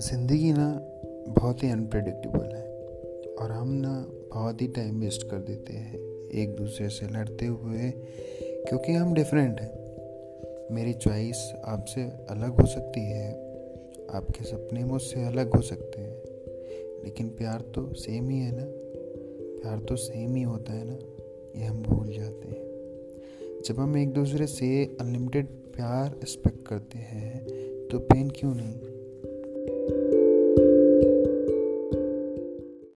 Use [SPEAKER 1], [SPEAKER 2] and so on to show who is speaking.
[SPEAKER 1] ज़िंदगी ना बहुत ही अनप्रडिक्टेबल है और हम ना बहुत ही टाइम वेस्ट कर देते हैं एक दूसरे से लड़ते हुए क्योंकि हम डिफरेंट हैं। मेरी चॉइस आपसे अलग हो सकती है, आपके सपने मुझसे अलग हो सकते हैं। लेकिन प्यार तो सेम ही है ना, प्यार तो सेम ही होता है ना, ये हम भूल जाते हैं। जब हम एक दूसरे से अनलिमिटेड प्यार एक्सपेक्ट करते हैं तो पेन क्यों नहीं?